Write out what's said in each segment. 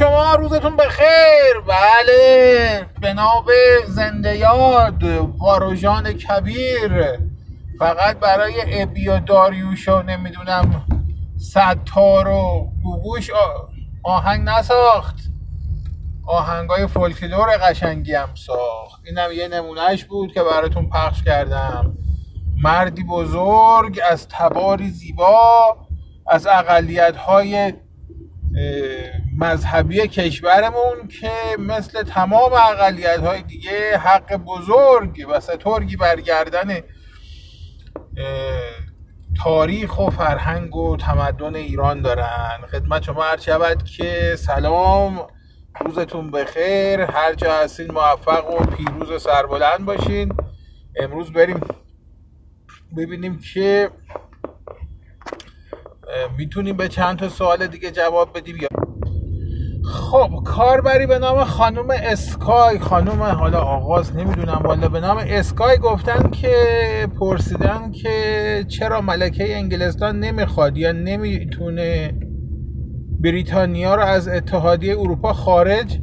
شما روزتون بخیر. بله. به زنده یاد واروژان کبیر. فقط برای ابی و داریوش و نمی‌دونم ستار و گوگوش آهنگ نساخت. آهنگای فولکلور قشنگی هم ساخت. اینم یه نمونهش بود که براتون پخش کردم. مردی بزرگ از تباری زیبا از اقلیت های مذهبی کشورمون که مثل تمام اقلیت های دیگه حق بزرگ و سترگی برگردن تاریخ و فرهنگ و تمدن ایران دارن. خدمت شما هر شود که سلام روزتون بخیر. هر جا هستین موفق و پیروز و سربلند باشین. امروز بریم ببینیم که می‌تونیم به چند تا سوال دیگه جواب بدیم یا خب کاربری به نام خانم اسکای. خانم حالا آغاز نمی‌دونم والا به نام اسکای گفتن که پرسیدن که چرا ملکه انگلستان نمی‌خواد یا نمی‌تونه بریتانیا رو از اتحادیه اروپا خارج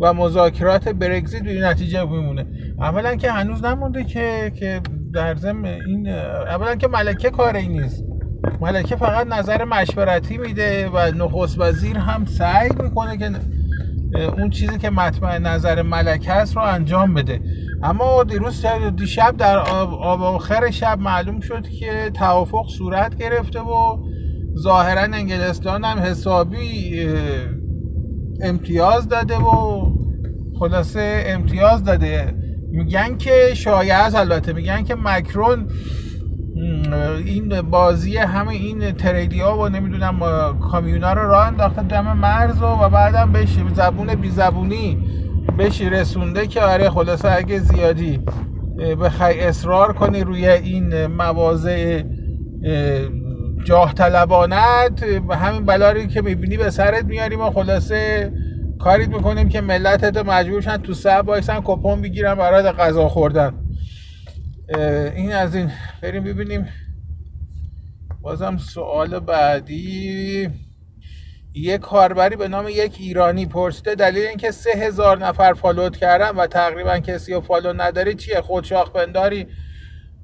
و مذاکرات برگزیت به نتیجه میمونه اولا که هنوز نمونده که که در ضمن این اولا که ملکه کاری نیست. ملکه فقط نظر مشورتی میده و نخست وزیر هم سعی می‌کنه که اون چیزی که مطمع نظر ملکه است رو انجام بده. اما دیروز دیشب در آخر شب معلوم شد که توافق صورت گرفته و ظاهرا انگلستان هم حسابی امتیاز داده و خلاصه امتیاز داده. میگن که شایعه البته. میگن که مکرون این بازی همه این تریدیا و نمی‌دونم کامیونا رو راه انداخته دم مرز و, و بعدم بهش زبون بی زبونی بهش رسونده که آره خلاصه اگه زیادی بخوای اصرار کنی روی این مواضع جاه طلبانت همین بلایی که می‌بینی به سرت میاریم و خلاصه کاریت می‌کنیم که ملتت مجبورشن تو صف بایستن کوپن بگیرن برای غذا خوردن. این از این. بریم ببینیم. بازم سوال بعدی. یک کاربری به نام یک ایرانی پرسیده دلیل اینکه سه هزار نفر follow ت کردن و تقریبا کسی رو follow نداری چیه؟ خودشاخ پنداری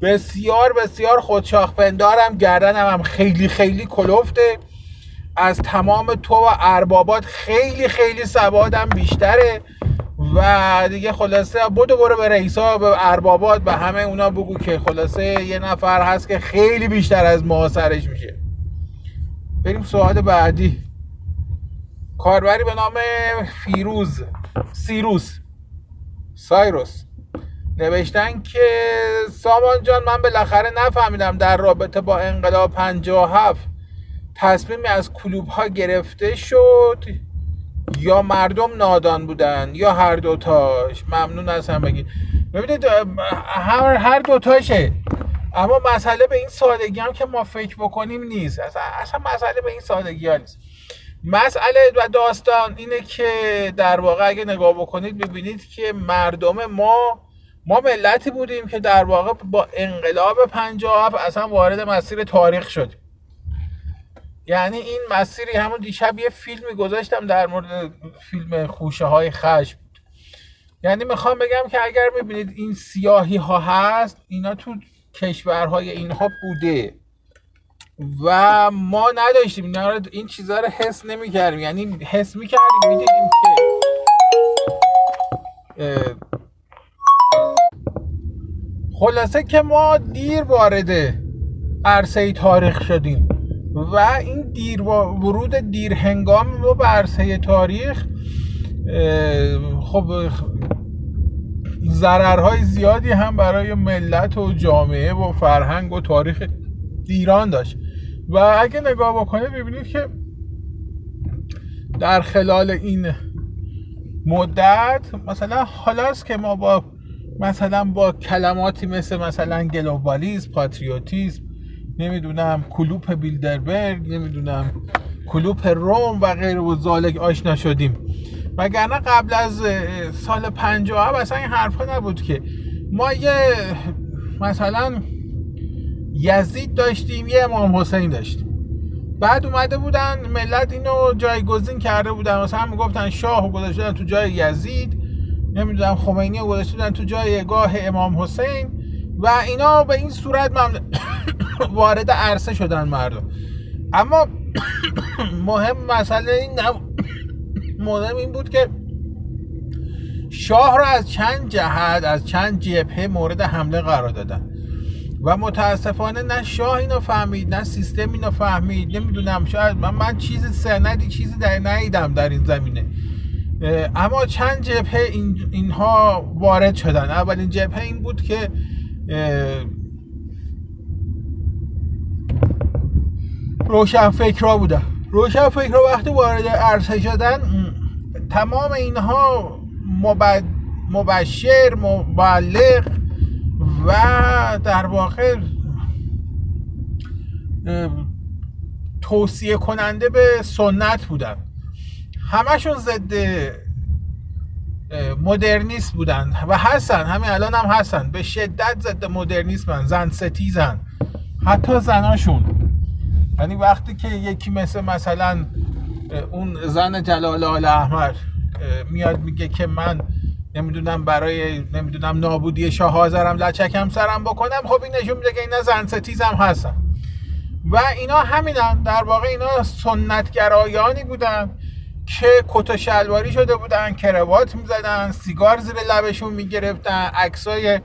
بسیار بسیار خودشاخ پندارم گردنم هم خیلی خیلی کلفته. از تمام تو و اربابات خیلی خیلی سوادم بیشتره. و دیگه خلاصه بودو برو به رئیسا به اربابات به همه اونا بگو که خلاصه یه نفر هست که خیلی بیشتر از ما سرش میشه بریم سوال بعدی. کاربری به نام فیروز سیروس سایروس. نوشتن که سامان جان من بالاخره نفهمیدم در رابطه با انقلاب 57 تصمیمی از کلوب ها گرفته شد. یا مردم نادان بودن یا هر دوتاش ممنون از هم بگید ببینید هر, هر دوتاشه اما مسئله به این سادگی هم که ما فکر بکنیم نیست. اصلا, مسئله به این سادگی ها نیست. مسئله و داستان اینه که در واقع اگه نگاه بکنید ببینید که مردم ما ما ملتی بودیم که در واقع با انقلاب 57 اصلا وارد مسیر تاریخ شدیم. یعنی این مسیری همون دیشب یه فیلمی گذاشتم در مورد فیلم خوشه های خشم. یعنی می‌خوام بگم که اگر می‌بینید این سیاهی ها هست اینا تو کشورهای اینها بوده. و ما نداشتیم. این چیزها رو حس نمی‌کردیم. یعنی حس می‌کردیم می‌دیدیم که خلاصه که ما دیر وارد عرصه تاریخ شدیم. و این دیر ورود دیر هنگام و به عرصه تاریخ خب ضررهای زیادی هم برای ملت و جامعه و فرهنگ و تاریخ ایران داشت. و اگه نگاه بکنید ببینید که در خلال این مدت مثلا حالاست که ما با مثلا با کلماتی مثل مثلا گلوبالیسم پاتریوتیسم نمی‌دونم کلوپ بیلدربرگ نمی‌دونم کلوپ روم و غیر و زالک آشنا شدیم. وگرنه قبل از سال 50 اصلا این حرفا نبود که. ما یه مثلا یزید داشتیم یه امام حسین داشتیم. بعد اومده بودن ملت اینو جایگزین کرده بودن. مثلا می‌گفتن شاه گذاشتن تو جای یزید نمی‌دونم خمینی رو تو جای گاه امام حسین. و اینا به این صورت من وارد عرصه شدن مردم. اما مهم مسئله این مهم این بود که شاه را از چند جهت از چند جبهه مورد حمله قرار دادن. و متاسفانه نه شاه اینو فهمید نه سیستم اینو فهمید. نمی‌دونم شاید من, من چیز سندی چیزی در ندیدم در این زمینه. اما چند جبهه این اینها وارد شدن. اولین جبهه این بود که روشن فکرها بودن روشن فکرها وقتی وارد عرصه شدن تمام اینها مبشر مبلغ و در واقع توصیه کننده به سنت بودن. همشون ضد مدرنیست بودن و هستن همین الان هم هستن. به شدت ضد مدرنیسمن زن ستیزن. حتی زناشون. یعنی وقتی که یکی مثل مثلا اون زن جلال آل احمر میاد میگه که من نمی‌دونم برای نمی‌دونم نابودی شاه حاضرم لچکم سرم بکنم خب این نشون میده که اینا زن ستیزم هستن. و اینا همینن. در واقع اینا سنتگرایانی بودن. که کت شلواری شده بودن کروات می‌زدن سیگار زیر لبشون می‌گرفتن عکسای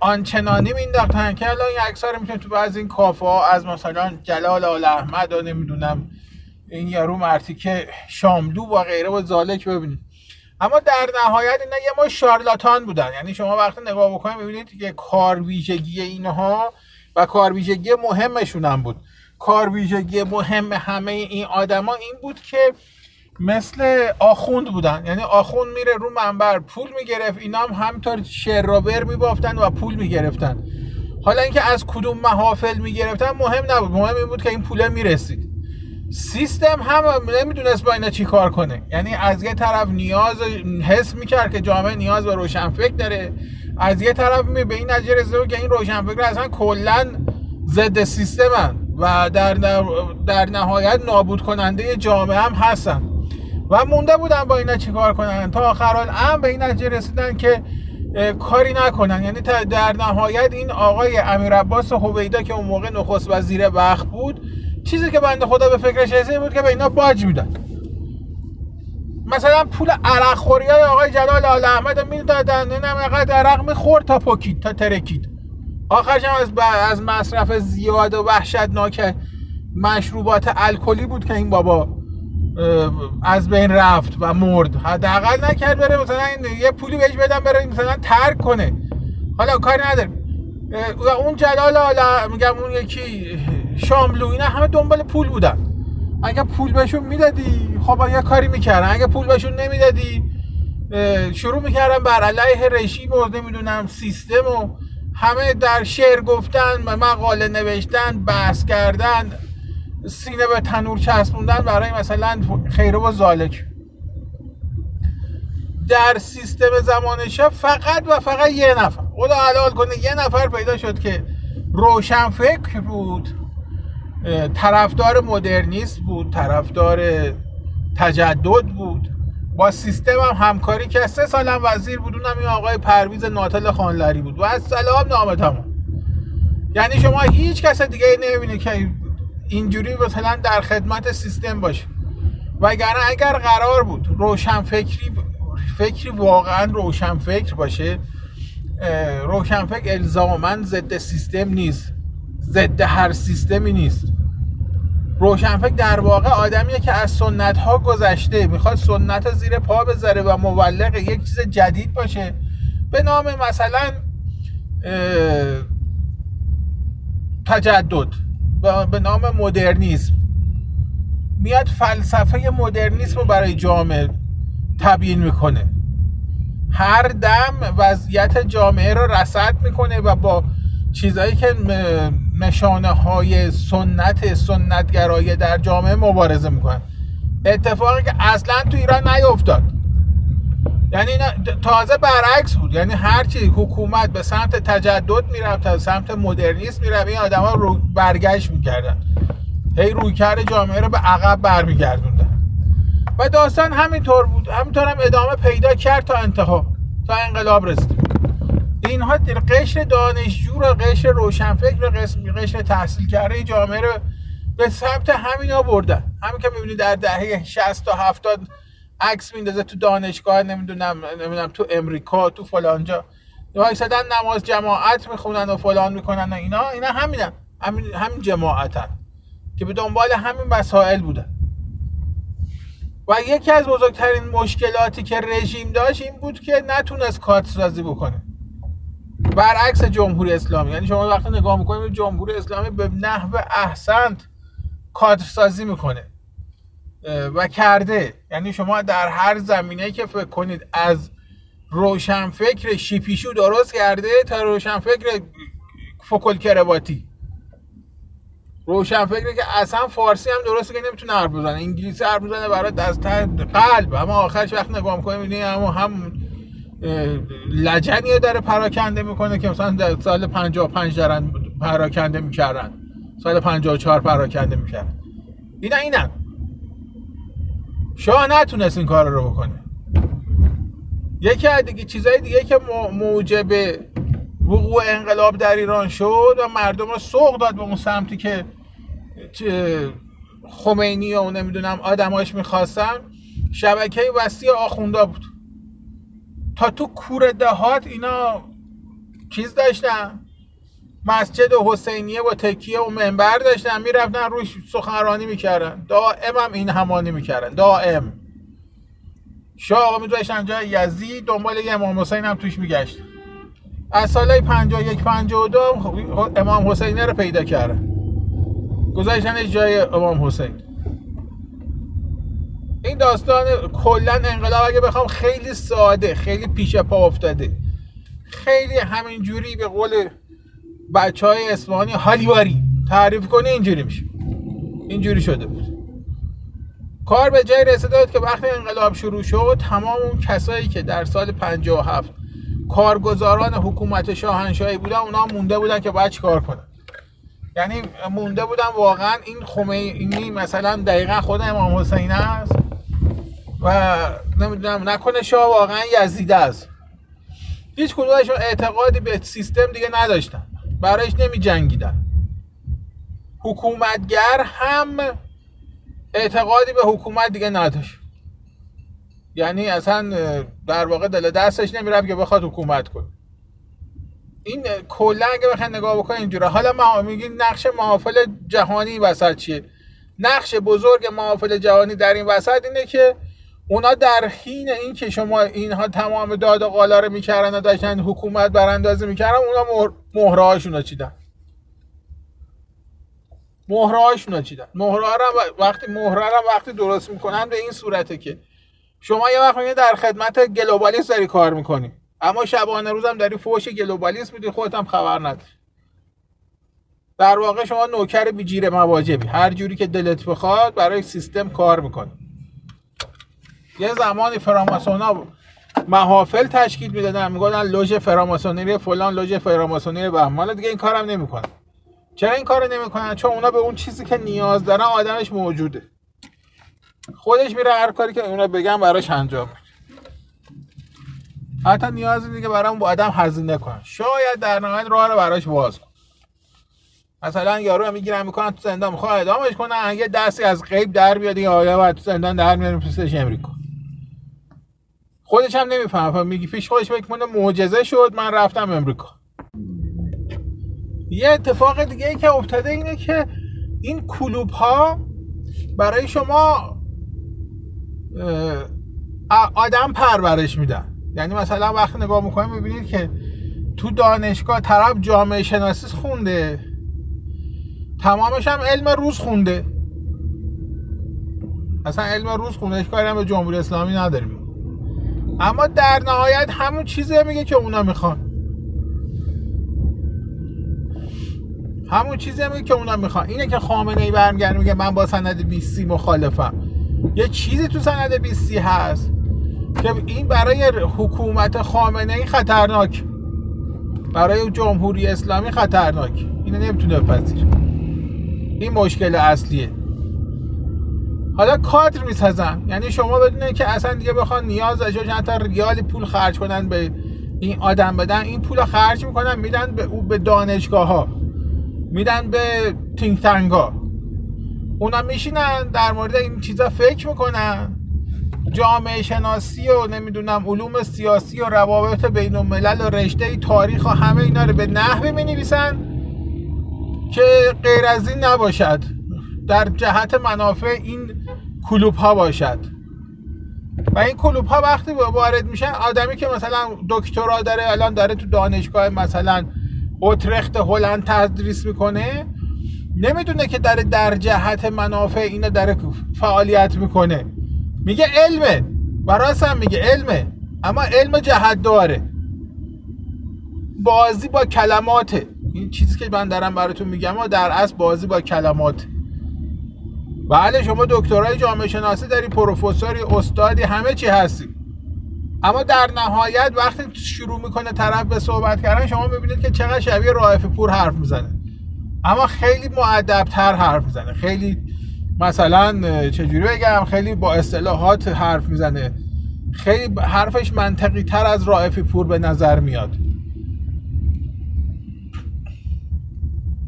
آنچنانی مینداختن که الان این عکس رو می‌تونید تو بعضی این کافه ها از مثلا جلال آل احمد و نمی‌دونم این یارو مرتی که شاملو و غیره و زالک ببینید. اما در نهایت اینا یه ما شارلاتان بودن. یعنی شما وقتی نگاه بکنید می‌بینید که کار ویژگی اینها و کار ویژگی مهمشون هم بود. کار ویژگی مهم همه این آدما این بود که مثل آخوند بودن. یعنی آخوند میره رو منبر پول می‌گرفت اینا هم همینطور شرابر میبافتن و پول می‌گرفتن. حالا اینکه از کدوم محافل می‌گرفتن مهم نبود. مهم این بود که این پوله می‌رسید. سیستم هم نمی‌دونست با اینا چی کار کنه. یعنی از یه طرف نیاز حس می‌کرد که جامعه نیاز به روشنفکر داره. از یه طرف می به این نتیجه رسیده که این روشنفکر اصلا کلا ضد سیستمن و در, در نهایت نابود کننده جامعه هم هستن. و مونده بودن با اینا چیکار کنن. تا آخر هم به این نتیجه رسیدن که کاری نکنن. یعنی در نهایت این آقای امیر عباس هویدا که اون موقع نخست وزیر وقت بود چیزی که بنده خدا به فکرش رسید بود که به اینا باج میدن. مثلا پول عرق خوری های آقای جلال آل احمد می‌دادن. این هم عرق می‌خورد تا پکید تا ترکید. آخرش هم از, از مصرف زیاد و وحشتناک مشروبات الکلی بود که این بابا از بین رفت و مرد. حداقل نکرد بره مثلا یه پولی بهش بدم بره مثلا ترک کنه. حالا کاری نداره اون جلال حالا میگم اون یکی شاملو اینا همه دنبال پول بودن. اگه پول بهشون می‌دادی خب یه کاری می‌کردن؟ اگه پول بهشون نمی‌دادی شروع می‌کردن بر علیه رژیم و نمی‌دونم سیستم و همه در شعر گفتن مقاله نوشتن بحث کردن. سینه به تنور چسبوندن برای مثلا خیره و زالک. در سیستم زمان فقط و فقط یه نفر. خدا حلال کنه یه نفر پیدا شد که روشن فکر بود طرفدار مدرنیست بود طرفدار تجدد بود. با سیستم هم همکاری که سه سالم وزیر بود اونم این آقای پرویز ناتل خانلری بود. و از سلام نامه تمام یعنی شما هیچ کس دیگه نمی‌بینه که اینجوری مثلا در خدمت سیستم باشه. وگرنه اگر قرار بود روشن فکری فکری واقعا روشن فکر باشه روشن فکر الزاما ضد سیستم نیست ضد هر سیستمی نیست. روشنفکر در واقع آدمیه که از سنت ها گذشته می‌خواد سنت زیر پا بذاره و مبلغ یک چیز جدید باشه. به نام مثلا تجدد. به نام مدرنیسم. میاد فلسفه مدرنیسم رو برای جامعه تبیین می‌کنه. هر دم وضعیت جامعه رو رسد می‌کنه و با چیزهایی که نشانه های سنت سنتگرایی در جامعه مبارزه می‌کنن اتفاقی که اصلا تو ایران نیفتاد. یعنی تازه برعکس بود. یعنی هرچی حکومت به سمت تجدد می‌رفت تا سمت مدرنیسم می‌رفت این آدم ها رو برگشت می‌کردن. هی رویکرد جامعه رو به عقب برمیگردوندن. و داستان همینطور بود. همینطور هم ادامه پیدا کرد تا انتها تا انقلاب رسید. اینها قشر دانشجو رو قشر روشنفکر رو قشر تحصیل کرده جامعه رو به سمت همینا بردن. همین که می‌بینید در دهه 60 تا 70 عکس میندازه تو دانشگاه نمی‌دونم نمی‌دونم تو امریکا تو فلانجا. وایسادن نماز جماعت می‌خونن و فلان می‌کنن و اینا. اینا همینن همین همین جماعتن. که به دنبال همین مسائل بودن و یکی از بزرگترین مشکلاتی که رژیم داشت این بود که نتونست کارت سازی بکنه. برعکس جمهوری اسلامی. یعنی شما وقتی نگاه می‌کنید جمهوری اسلامی به نحو احسنت کادر سازی می‌کنه. و کرده. یعنی شما در هر زمینه که فکر کنید از روشنفکر شیپیشو درست کرده تا روشنفکر فکل کرواتی روشنفکر که اصلا فارسی هم درسته که نمی‌تونه حرف بزنه. انگلیسی حرف بزنه برای از قلب. اما آخرش وقت نگاه می‌کنه می‌بینی اما هم لجنیه داره پراکنده می‌کنه که مثلا در سال 55 دارن پراکنده می‌کردن. سال 54 پراکنده می‌کردن. اینا اینا شاه نتونست این کار رو بکنه. یکی از دیگه چیزای دیگه که موجب وقوع انقلاب در ایران شد و مردم رو سوق داد به اون سمتی که خمینی و نمی‌دونم آدماش می‌خواستن شبکه وسیع آخوندا بود. تا تو کور دهات اینا چیز داشتن؟ مسجد حسینیه و تکیه و منبر داشتن می‌رفتن روش سخنرانی می‌کردن. دائم هم این همانی می‌کردن دائم. شاه آقا میذاشتن جای یزید دنبال یه امام حسین هم توش میگشت. از سال 51 52 امام حسین رو پیدا کردن. گذاشتنش جای امام حسین. این داستان کلا انقلاب اگه بخوام خیلی ساده خیلی پیش پا افتاده. خیلی همینجوری به قول بچه های اسمانی هالیواری تعریف کنه اینجوری میشه. اینجوری شده بود. کار به جای رسیده بود که وقتی انقلاب شروع شد تمام اون کسایی که در سال 57 کارگزاران حکومت شاهنشاهی بودن اونا مونده بودن که باید کار کنن. یعنی مونده بودن واقعا این خمینی مثلا دقیقا خود امام حسین است و نمی‌دونم نکنه شاه واقعا یزیده است. هیچ کدومشون اعتقادی به سیستم دیگه نداشتن. برایش نمی جنگیدن حکومتگر هم اعتقادی به حکومت دیگه نداشت. یعنی اصلا در واقع دل دستش نمی‌رفت که بخواد حکومت کنه. این کلا اگه بخواید نگاه بکنید اینجوره. حالا ما میگیم نقش محافل جهانی وسط چیه؟ نقش بزرگ محافل جهانی در این وسط اینه که اونا در حین این که شما اینها تمام داد و قالا رو می‌کردن و داشتن حکومت براندازی می‌کردن اونا مهره هاشون رو چیدن. مهره هاشون رو چیدن. مهره وقتی مهره رو وقتی درست می‌کنن به این صورته که شما یه وقت در خدمت گلوبالیست داری کار می‌کنی اما شبانه روزم داری فوش گلوبالیست میدی خودت هم خبر نداری. در واقع شما نوکر بیجیر مواجبی هر جوری که دلت بخواد برای سیستم کار می‌کنی. یه زمانی فراماسونا محافل تشکیل می‌دادن می‌گفتن لوژ فراماسونری فلان لوژ فراماسونری به حالا دیگه این کارم نمی‌کنن. چرا این کارو نمی‌کنن؟ چون اونا به اون چیزی که نیاز دارن آدمش موجوده. خودش میره هر کاری که اونا بگن براش انجام حتی نیازی دیگه برام با آدم هزینه کنن. شاید در نهایت راه رو براش باز کن مثلا یارو هم می‌گیرن می‌کنن تو زندان می‌خواد ادامش کنن یه دستی از غیب در بیاد این آیا تو زندان در میاریم پوستش امریکا. خودش هم نمی‌فهمه. میگی پیش خودش فکر کنه معجزه شد من رفتم امریکا. یه اتفاق دیگه ای که افتاده اینه که این کلوب ها برای شما آدم پرورش میدن. یعنی مثلا وقتی نگاه می‌کنیم می‌بینید که تو دانشگاه طرف جامعه شناسی خونده. تمامش هم علم روز خونده. اصلا علم روز خونده کاری هم به جمهوری اسلامی نداریم. اما در نهایت همون چیزی میگه که اونا می‌خوان. همون چیزی میگه که اونا می‌خوان. اینه که خامنه ای برمیگرده میگه من با سند 20 مخالفم. یه چیزی تو سند 20 هست که این برای حکومت خامنه ای خطرناک. برای جمهوری اسلامی خطرناک. اینو نمی‌تونه بپذیر این مشکل اصلیه. حالا کادر می‌سازن. یعنی شما بدونه که اصلا دیگه بخوان نیاز داشته چند تا ریالی پول خرج کنن به این آدم بدن این پول خرج می‌کنن میدن به او به دانشگاه ها میدن به تینک تنگ ها اونا میشینن در مورد این چیزا فکر می‌کنن. جامعه شناسی و نمی‌دونم علوم سیاسی و روابط بین الملل و رشته تاریخ و همه اینا رو به نحوی می نویسن که غیر از این نباشد. در جهت منافع این کلوب ها باشد. و این کلوب ها وقتی وارد میشن آدمی که مثلا دکترا داره الان داره تو دانشگاه مثلا اوترخت هلند تدریس می‌کنه نمی‌دونه که داره در جهت منافع اینا داره فعالیت می‌کنه. میگه علمه. و هم میگه علمه. اما علم جهت داره. بازی با کلماته. این چیزی که من دارم براتون میگم و در اصل بازی با کلمات. بله شما دکترای جامعه شناسی داری پروفسوری استادی همه چی هستی. اما در نهایت وقتی شروع می‌کنه طرف به صحبت کردن شما می‌بینید که چقدر شبیه رائف پور حرف می‌زنه. اما خیلی معدبتر حرف می‌زنه. خیلی مثلا چجوری بگم خیلی با اصطلاحات حرف می‌زنه. خیلی حرفش منطقی تر از رائفی پور به نظر میاد.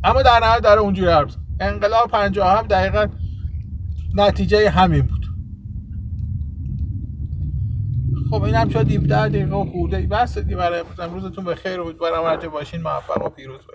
اما در نهایت داره اونجوری حرف انقلاب 57 دقیقا نتیجه همین بود. خب این هم شد 17 دقیقه خورده بس برای امروز امروزتون به خیر امیدوارم هر باشین موفق و پیروز باشین.